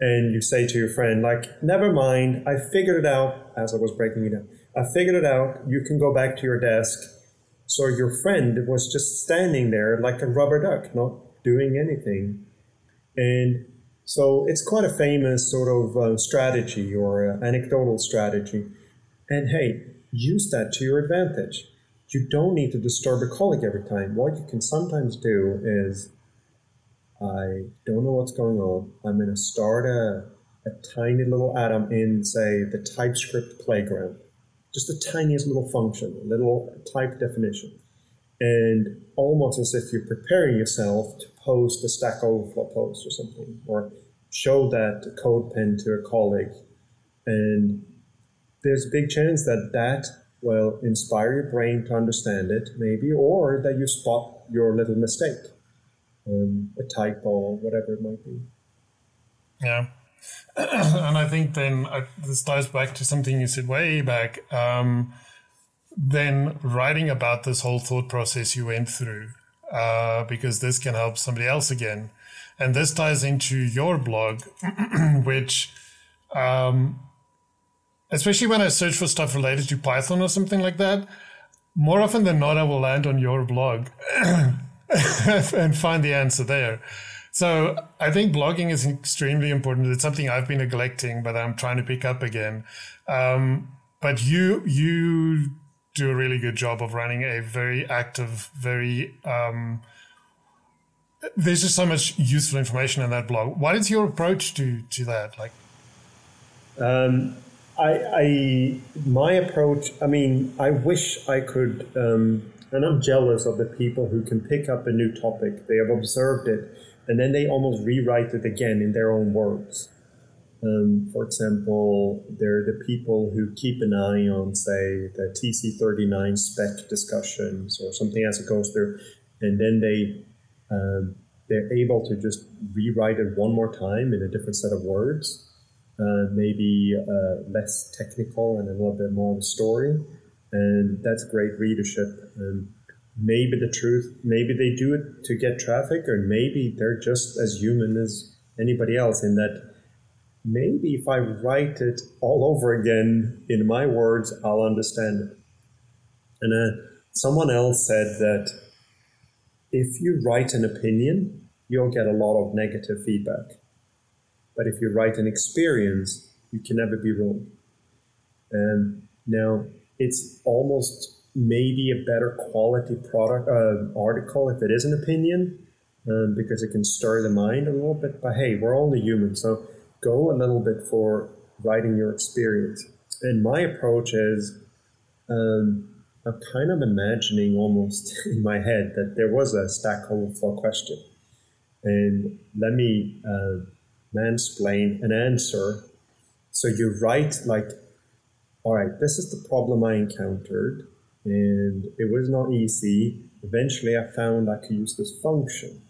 and you say to your friend, like, never mind, I figured it out as I was breaking it down. I figured it out. You can go back to your desk. So your friend was just standing there like a rubber duck, not doing anything. And so it's quite a famous sort of uh, strategy or uh, anecdotal strategy. And hey, use that to your advantage. You don't need to disturb a colleague every time. What you can sometimes do is I don't know what's going on. I'm going to start a, a tiny little atom in, say, the TypeScript playground. Just the tiniest little function, a little type definition. And almost as if you're preparing yourself to post a Stack Overflow post or something, or show that code pen to a colleague. And there's a big chance that that will inspire your brain to understand it, maybe, or that you spot your little mistake um, a typo, whatever it might be. Yeah. and I think then I, this ties back to something you said way back. Um, then writing about this whole thought process you went through, uh, because this can help somebody else again. And this ties into your blog, which, um, especially when I search for stuff related to Python or something like that, more often than not, I will land on your blog and find the answer there. So I think blogging is extremely important. It's something I've been neglecting, but I'm trying to pick up again. Um, but you you do a really good job of running a very active, very um, there's just so much useful information in that blog. What is your approach to to that? Like, um, I, I my approach. I mean, I wish I could. Um, and I'm jealous of the people who can pick up a new topic, they have observed it, and then they almost rewrite it again in their own words. Um, for example, there are the people who keep an eye on, say, the TC39 spec discussions or something as it goes through, and then they um, they're able to just rewrite it one more time in a different set of words, maybe uh, less technical and a little bit more of a story and that's great readership. And maybe the truth, maybe they do it to get traffic, or maybe they're just as human as anybody else. In that, maybe if I write it all over again in my words, I'll understand it. And uh, someone else said that if you write an opinion, you'll get a lot of negative feedback. But if you write an experience, you can never be wrong. And now, it's almost maybe a better quality product uh, article if it is an opinion um, because it can stir the mind a little bit. But hey, we're only human, so go a little bit for writing your experience. And my approach is um, I'm kind of imagining almost in my head that there was a Stack Overflow question. And let me uh, mansplain an answer. So you write like, all right, this is the problem I encountered, and it was not easy. Eventually, I found I could use this function.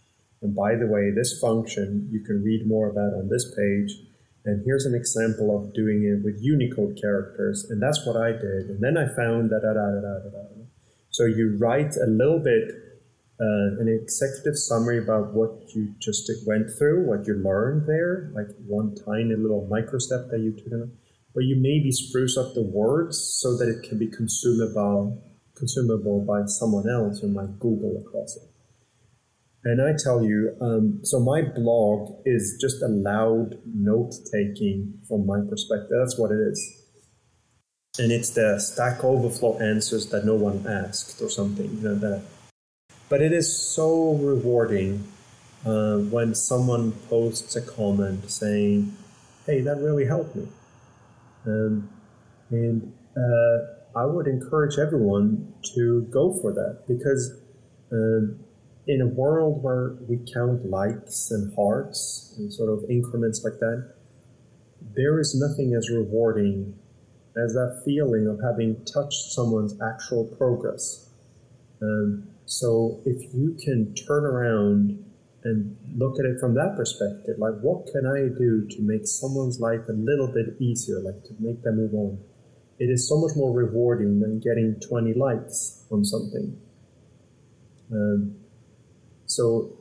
And by the way, this function you can read more about on this page. And here's an example of doing it with Unicode characters. And that's what I did. And then I found da. So you write a little bit, uh, an executive summary about what you just went through, what you learned there, like one tiny little micro step that you took. But you maybe spruce up the words so that it can be consumable, consumable by someone else who might Google across it. And I tell you, um, so my blog is just a loud note taking from my perspective. That's what it is. And it's the Stack Overflow answers that no one asked or something. You know, that. But it is so rewarding uh, when someone posts a comment saying, hey, that really helped me. Um, and uh, I would encourage everyone to go for that because. Um, in a world where we count likes and hearts and sort of increments like that, there is nothing as rewarding as that feeling of having touched someone's actual progress. Um, so if you can turn around and look at it from that perspective, like what can I do to make someone's life a little bit easier, like to make them move on? It is so much more rewarding than getting 20 likes on something. Um, so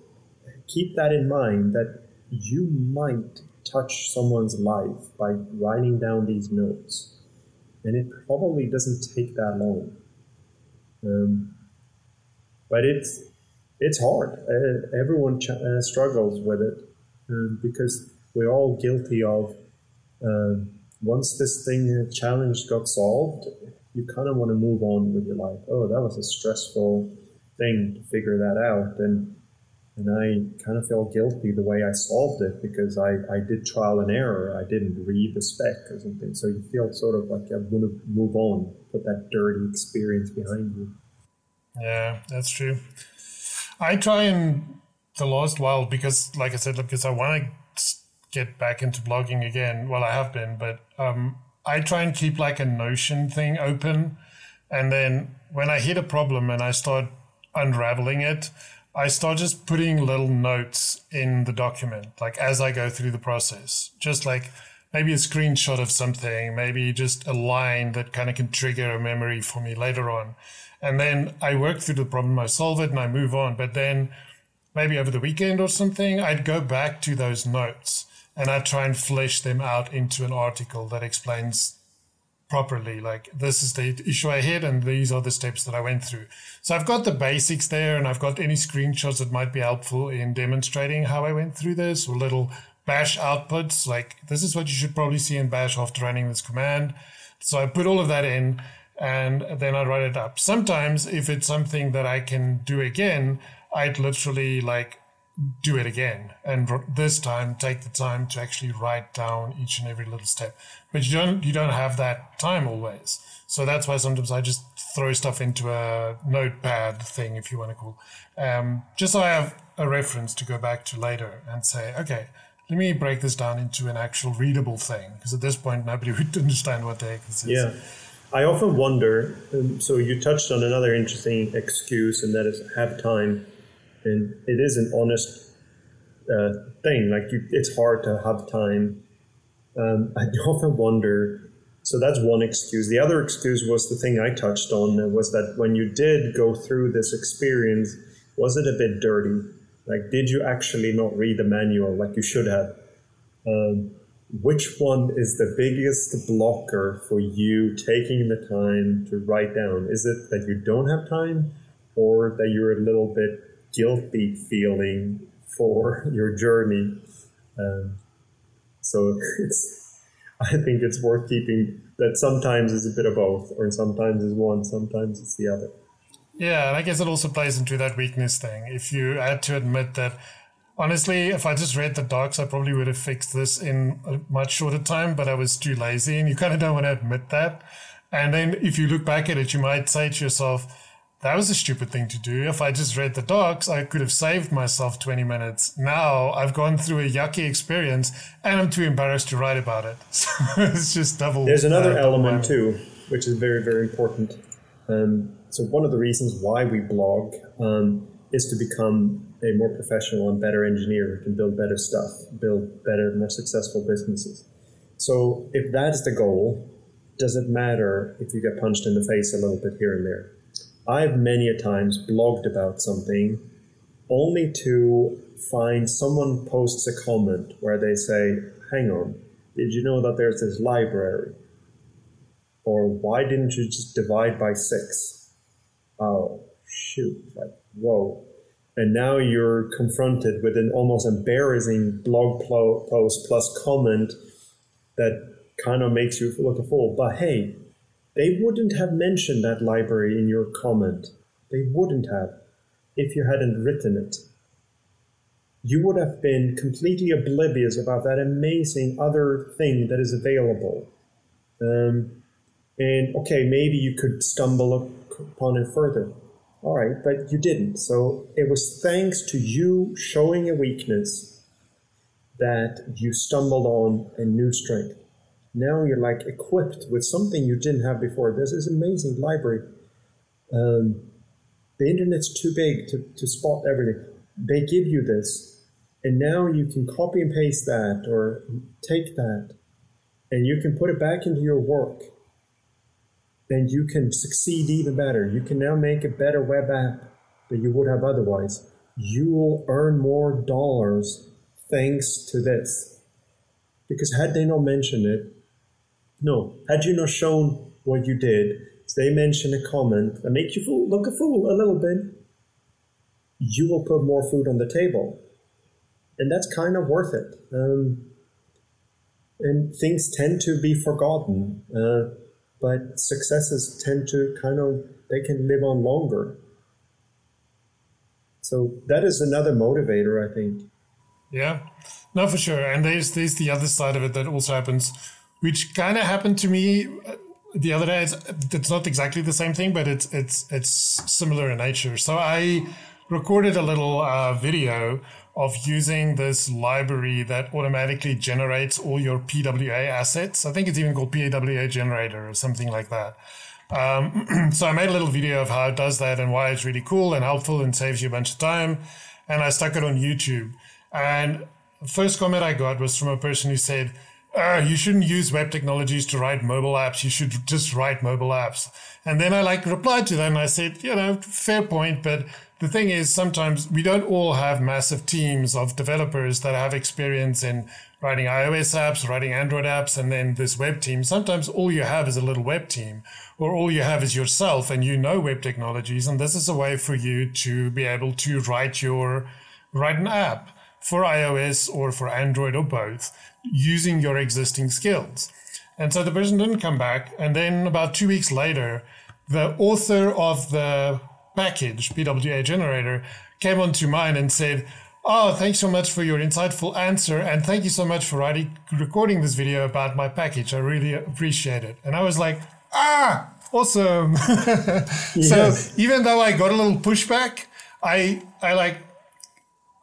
keep that in mind that you might touch someone's life by writing down these notes. And it probably doesn't take that long. Um, but it's it's hard. Uh, everyone ch- uh, struggles with it um, because we're all guilty of. Uh, once this thing uh, challenge got solved, you kind of want to move on with your life. Oh, that was a stressful thing to figure that out, and and I kind of felt guilty the way I solved it because I, I did trial and error. I didn't read the spec or something. So you feel sort of like I want to move on, put that dirty experience behind you. Yeah, that's true. I try in the Lost while because, like I said, because I want to get back into blogging again. Well, I have been, but um, I try and keep like a Notion thing open. And then when I hit a problem and I start unraveling it, I start just putting little notes in the document, like as I go through the process, just like maybe a screenshot of something, maybe just a line that kind of can trigger a memory for me later on. And then I work through the problem, I solve it, and I move on. But then maybe over the weekend or something, I'd go back to those notes and I'd try and flesh them out into an article that explains properly. Like this is the issue I had, and these are the steps that I went through. So I've got the basics there, and I've got any screenshots that might be helpful in demonstrating how I went through this, or little bash outputs. Like this is what you should probably see in bash after running this command. So I put all of that in, and then I write it up. Sometimes if it's something that I can do again, I'd literally like do it again and this time take the time to actually write down each and every little step but you don't you don't have that time always so that's why sometimes i just throw stuff into a notepad thing if you want to call um, just so i have a reference to go back to later and say okay let me break this down into an actual readable thing because at this point nobody would understand what the heck this is yeah i often wonder um, so you touched on another interesting excuse and that is have time and it is an honest uh, thing. Like you, it's hard to have time. Um, I often wonder. So that's one excuse. The other excuse was the thing I touched on uh, was that when you did go through this experience, was it a bit dirty? Like, did you actually not read the manual like you should have? Um, which one is the biggest blocker for you taking the time to write down? Is it that you don't have time or that you're a little bit guilty feeling for your journey. Um, so it's, I think it's worth keeping that sometimes it's a bit of both, or sometimes it's one, sometimes it's the other. Yeah, and I guess it also plays into that weakness thing. If you had to admit that, honestly, if I just read the docs, I probably would have fixed this in a much shorter time, but I was too lazy, and you kind of don't want to admit that. And then if you look back at it, you might say to yourself, that was a stupid thing to do. If I just read the docs, I could have saved myself 20 minutes. Now I've gone through a yucky experience and I'm too embarrassed to write about it. So it's just double. There's another uh, element too, which is very, very important. Um, so, one of the reasons why we blog um, is to become a more professional and better engineer who can build better stuff, build better, more successful businesses. So, if that's the goal, does it matter if you get punched in the face a little bit here and there? I've many a times blogged about something only to find someone posts a comment where they say, hang on, did you know that there's this library? Or why didn't you just divide by six? Oh, shoot. Like, whoa. And now you're confronted with an almost embarrassing blog post plus comment that kind of makes you look a fool. But hey, they wouldn't have mentioned that library in your comment. They wouldn't have if you hadn't written it. You would have been completely oblivious about that amazing other thing that is available. Um, and okay, maybe you could stumble upon it further. All right, but you didn't. So it was thanks to you showing a weakness that you stumbled on a new strength now you're like equipped with something you didn't have before. This amazing library. Um, the internet's too big to, to spot everything. They give you this, and now you can copy and paste that or take that, and you can put it back into your work. And you can succeed even better. You can now make a better web app than you would have otherwise. You will earn more dollars thanks to this. Because had they not mentioned it, no, had you not shown what you did, they mention a comment that make you fool, look a fool a little bit, you will put more food on the table. And that's kind of worth it. Um, and things tend to be forgotten, uh, but successes tend to kind of, they can live on longer. So that is another motivator, I think. Yeah, no, for sure. And there's there's the other side of it that also happens which kind of happened to me uh, the other day. It's, it's not exactly the same thing, but it's it's it's similar in nature. So I recorded a little uh, video of using this library that automatically generates all your PWA assets. I think it's even called PWA generator or something like that. Um, so I made a little video of how it does that and why it's really cool and helpful and saves you a bunch of time. And I stuck it on YouTube. And the first comment I got was from a person who said, uh, you shouldn't use web technologies to write mobile apps. You should just write mobile apps. And then I like replied to them I said, you know, fair point. But the thing is, sometimes we don't all have massive teams of developers that have experience in writing iOS apps, writing Android apps, and then this web team. Sometimes all you have is a little web team or all you have is yourself and you know web technologies. And this is a way for you to be able to write your, write an app for iOS or for Android or both using your existing skills. And so the person didn't come back. And then about two weeks later, the author of the package, PWA generator, came onto mine and said, Oh, thanks so much for your insightful answer. And thank you so much for writing, recording this video about my package. I really appreciate it. And I was like, Ah, awesome. yes. So even though I got a little pushback, I, I like,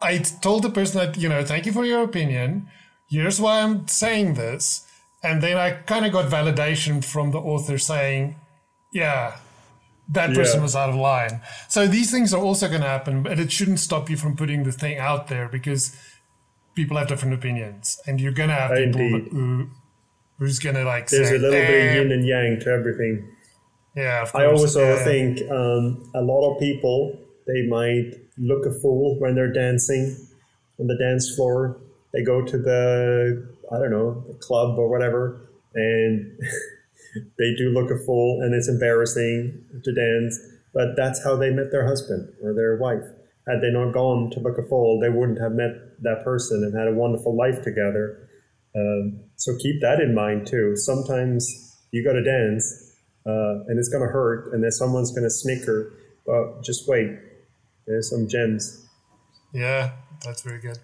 I told the person that, you know, thank you for your opinion here's why I'm saying this. And then I kind of got validation from the author saying, yeah, that person yeah. was out of line. So these things are also going to happen, but it shouldn't stop you from putting the thing out there because people have different opinions, and you're going to have people who who's going to like. There's say, a little bit of yin and yang to everything. Yeah, I also yeah. think um, a lot of people they might look a fool when they're dancing on the dance floor they go to the I don't know the club or whatever, and they do look a fool, and it's embarrassing to dance. But that's how they met their husband or their wife. Had they not gone to look a fool, they wouldn't have met that person and had a wonderful life together. Um, so keep that in mind too. Sometimes you got to dance, uh, and it's going to hurt, and then someone's going to snicker. But just wait, there's some gems. Yeah, that's very good.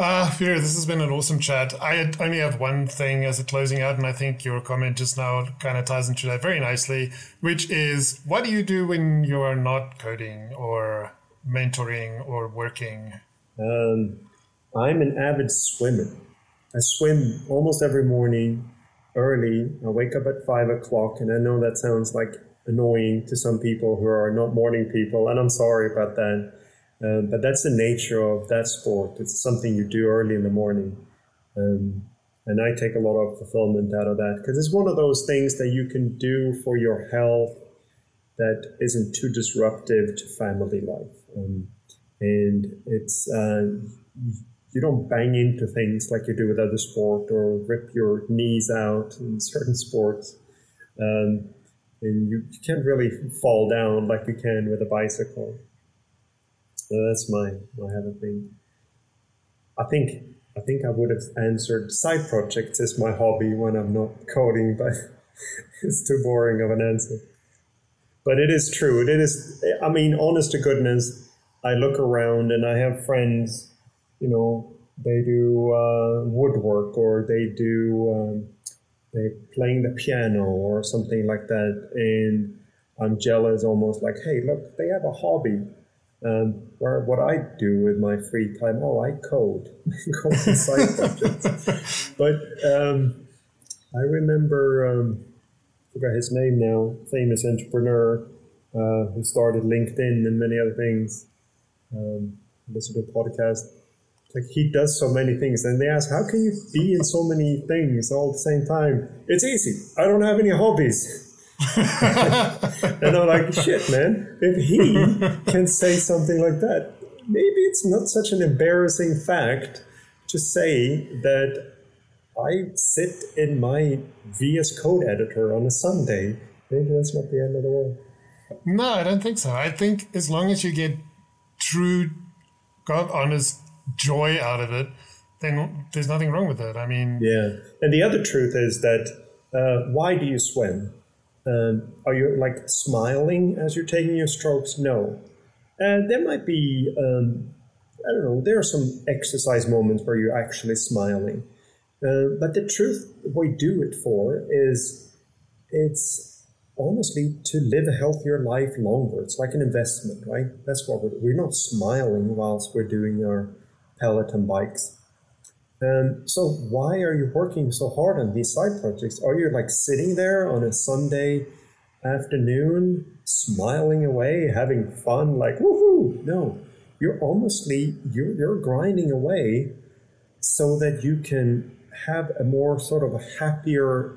Uh, Peter, this has been an awesome chat. I only have one thing as a closing out, and I think your comment just now kind of ties into that very nicely, which is what do you do when you are not coding or mentoring or working? Um, I'm an avid swimmer. I swim almost every morning early. I wake up at five o'clock, and I know that sounds like annoying to some people who are not morning people, and I'm sorry about that. Um, but that's the nature of that sport. It's something you do early in the morning. Um, and I take a lot of fulfillment out of that because it's one of those things that you can do for your health that isn't too disruptive to family life. Um, and it's, uh, you don't bang into things like you do with other sport or rip your knees out in certain sports. Um, and you, you can't really fall down like you can with a bicycle. So that's my my other thing. I think I think I would have answered side projects as my hobby when I'm not coding, but it's too boring of an answer. But it is true. It is. I mean, honest to goodness, I look around and I have friends. You know, they do uh, woodwork or they do um, they playing the piano or something like that, and I'm jealous, almost like, hey, look, they have a hobby um, what I do with my free time, oh, I code, code side projects. But um, I remember, um, I forgot his name now, famous entrepreneur uh, who started LinkedIn and many other things. Um, listen to a podcast. Like he does so many things, and they ask, "How can you be in so many things all at the same time?" It's easy. I don't have any hobbies. and I'm like, shit, man, if he can say something like that, maybe it's not such an embarrassing fact to say that I sit in my VS Code editor on a Sunday. Maybe that's not the end of the world. No, I don't think so. I think as long as you get true, God honest joy out of it, then there's nothing wrong with it. I mean, yeah. And the other truth is that uh, why do you swim? Um, are you like smiling as you're taking your strokes? No. And there might be, um, I don't know, there are some exercise moments where you're actually smiling. Uh, but the truth, we do it for is it's honestly to live a healthier life longer. It's like an investment, right? That's what we're, we're not smiling whilst we're doing our Peloton bikes. Um, so why are you working so hard on these side projects? Are you like sitting there on a Sunday afternoon, smiling away, having fun, like woohoo? No, you're honestly you're you're grinding away so that you can have a more sort of happier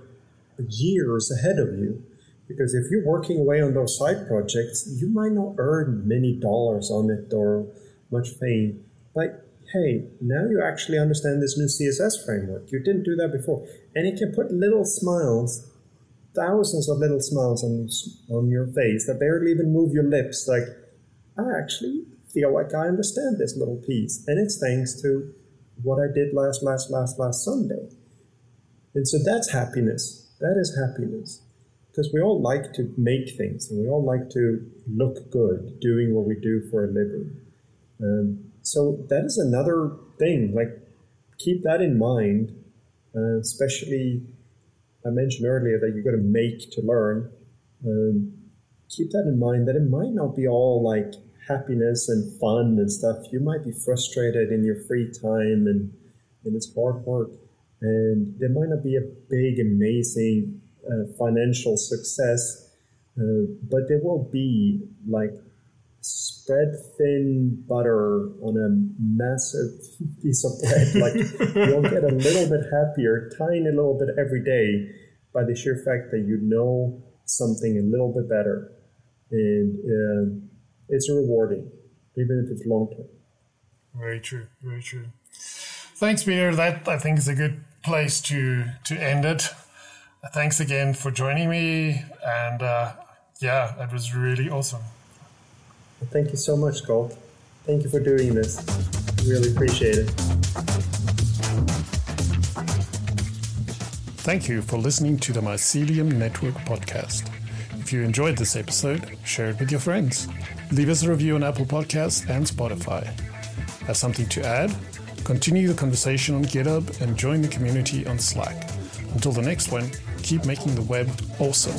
years ahead of you. Because if you're working away on those side projects, you might not earn many dollars on it or much fame, but hey, now you actually understand this new CSS framework. You didn't do that before. And it can put little smiles, thousands of little smiles on, on your face that barely even move your lips. Like, I actually feel like I understand this little piece. And it's thanks to what I did last, last, last, last Sunday. And so that's happiness. That is happiness. Because we all like to make things and we all like to look good doing what we do for a living. Um, so that is another thing. Like, keep that in mind, uh, especially. I mentioned earlier that you've got to make to learn. Um, keep that in mind that it might not be all like happiness and fun and stuff. You might be frustrated in your free time and, and it's hard work. And there might not be a big, amazing uh, financial success, uh, but there will be like spread thin butter on a massive piece of bread. Like you'll get a little bit happier, tiny little bit every day by the sheer fact that you know something a little bit better. And uh, it's rewarding, even if it's long term. Very true. Very true. Thanks, Peter. That I think is a good place to to end it. Thanks again for joining me, and uh, yeah, it was really awesome. Thank you so much, Schalk. Thank you for doing this. Really appreciate it. Thank you for listening to the Mycelium Network podcast. If you enjoyed this episode, share it with your friends. Leave us a review on Apple Podcasts and Spotify. Have something to add? Continue the conversation on GitHub and join the community on Slack. Until the next one, keep making the web awesome.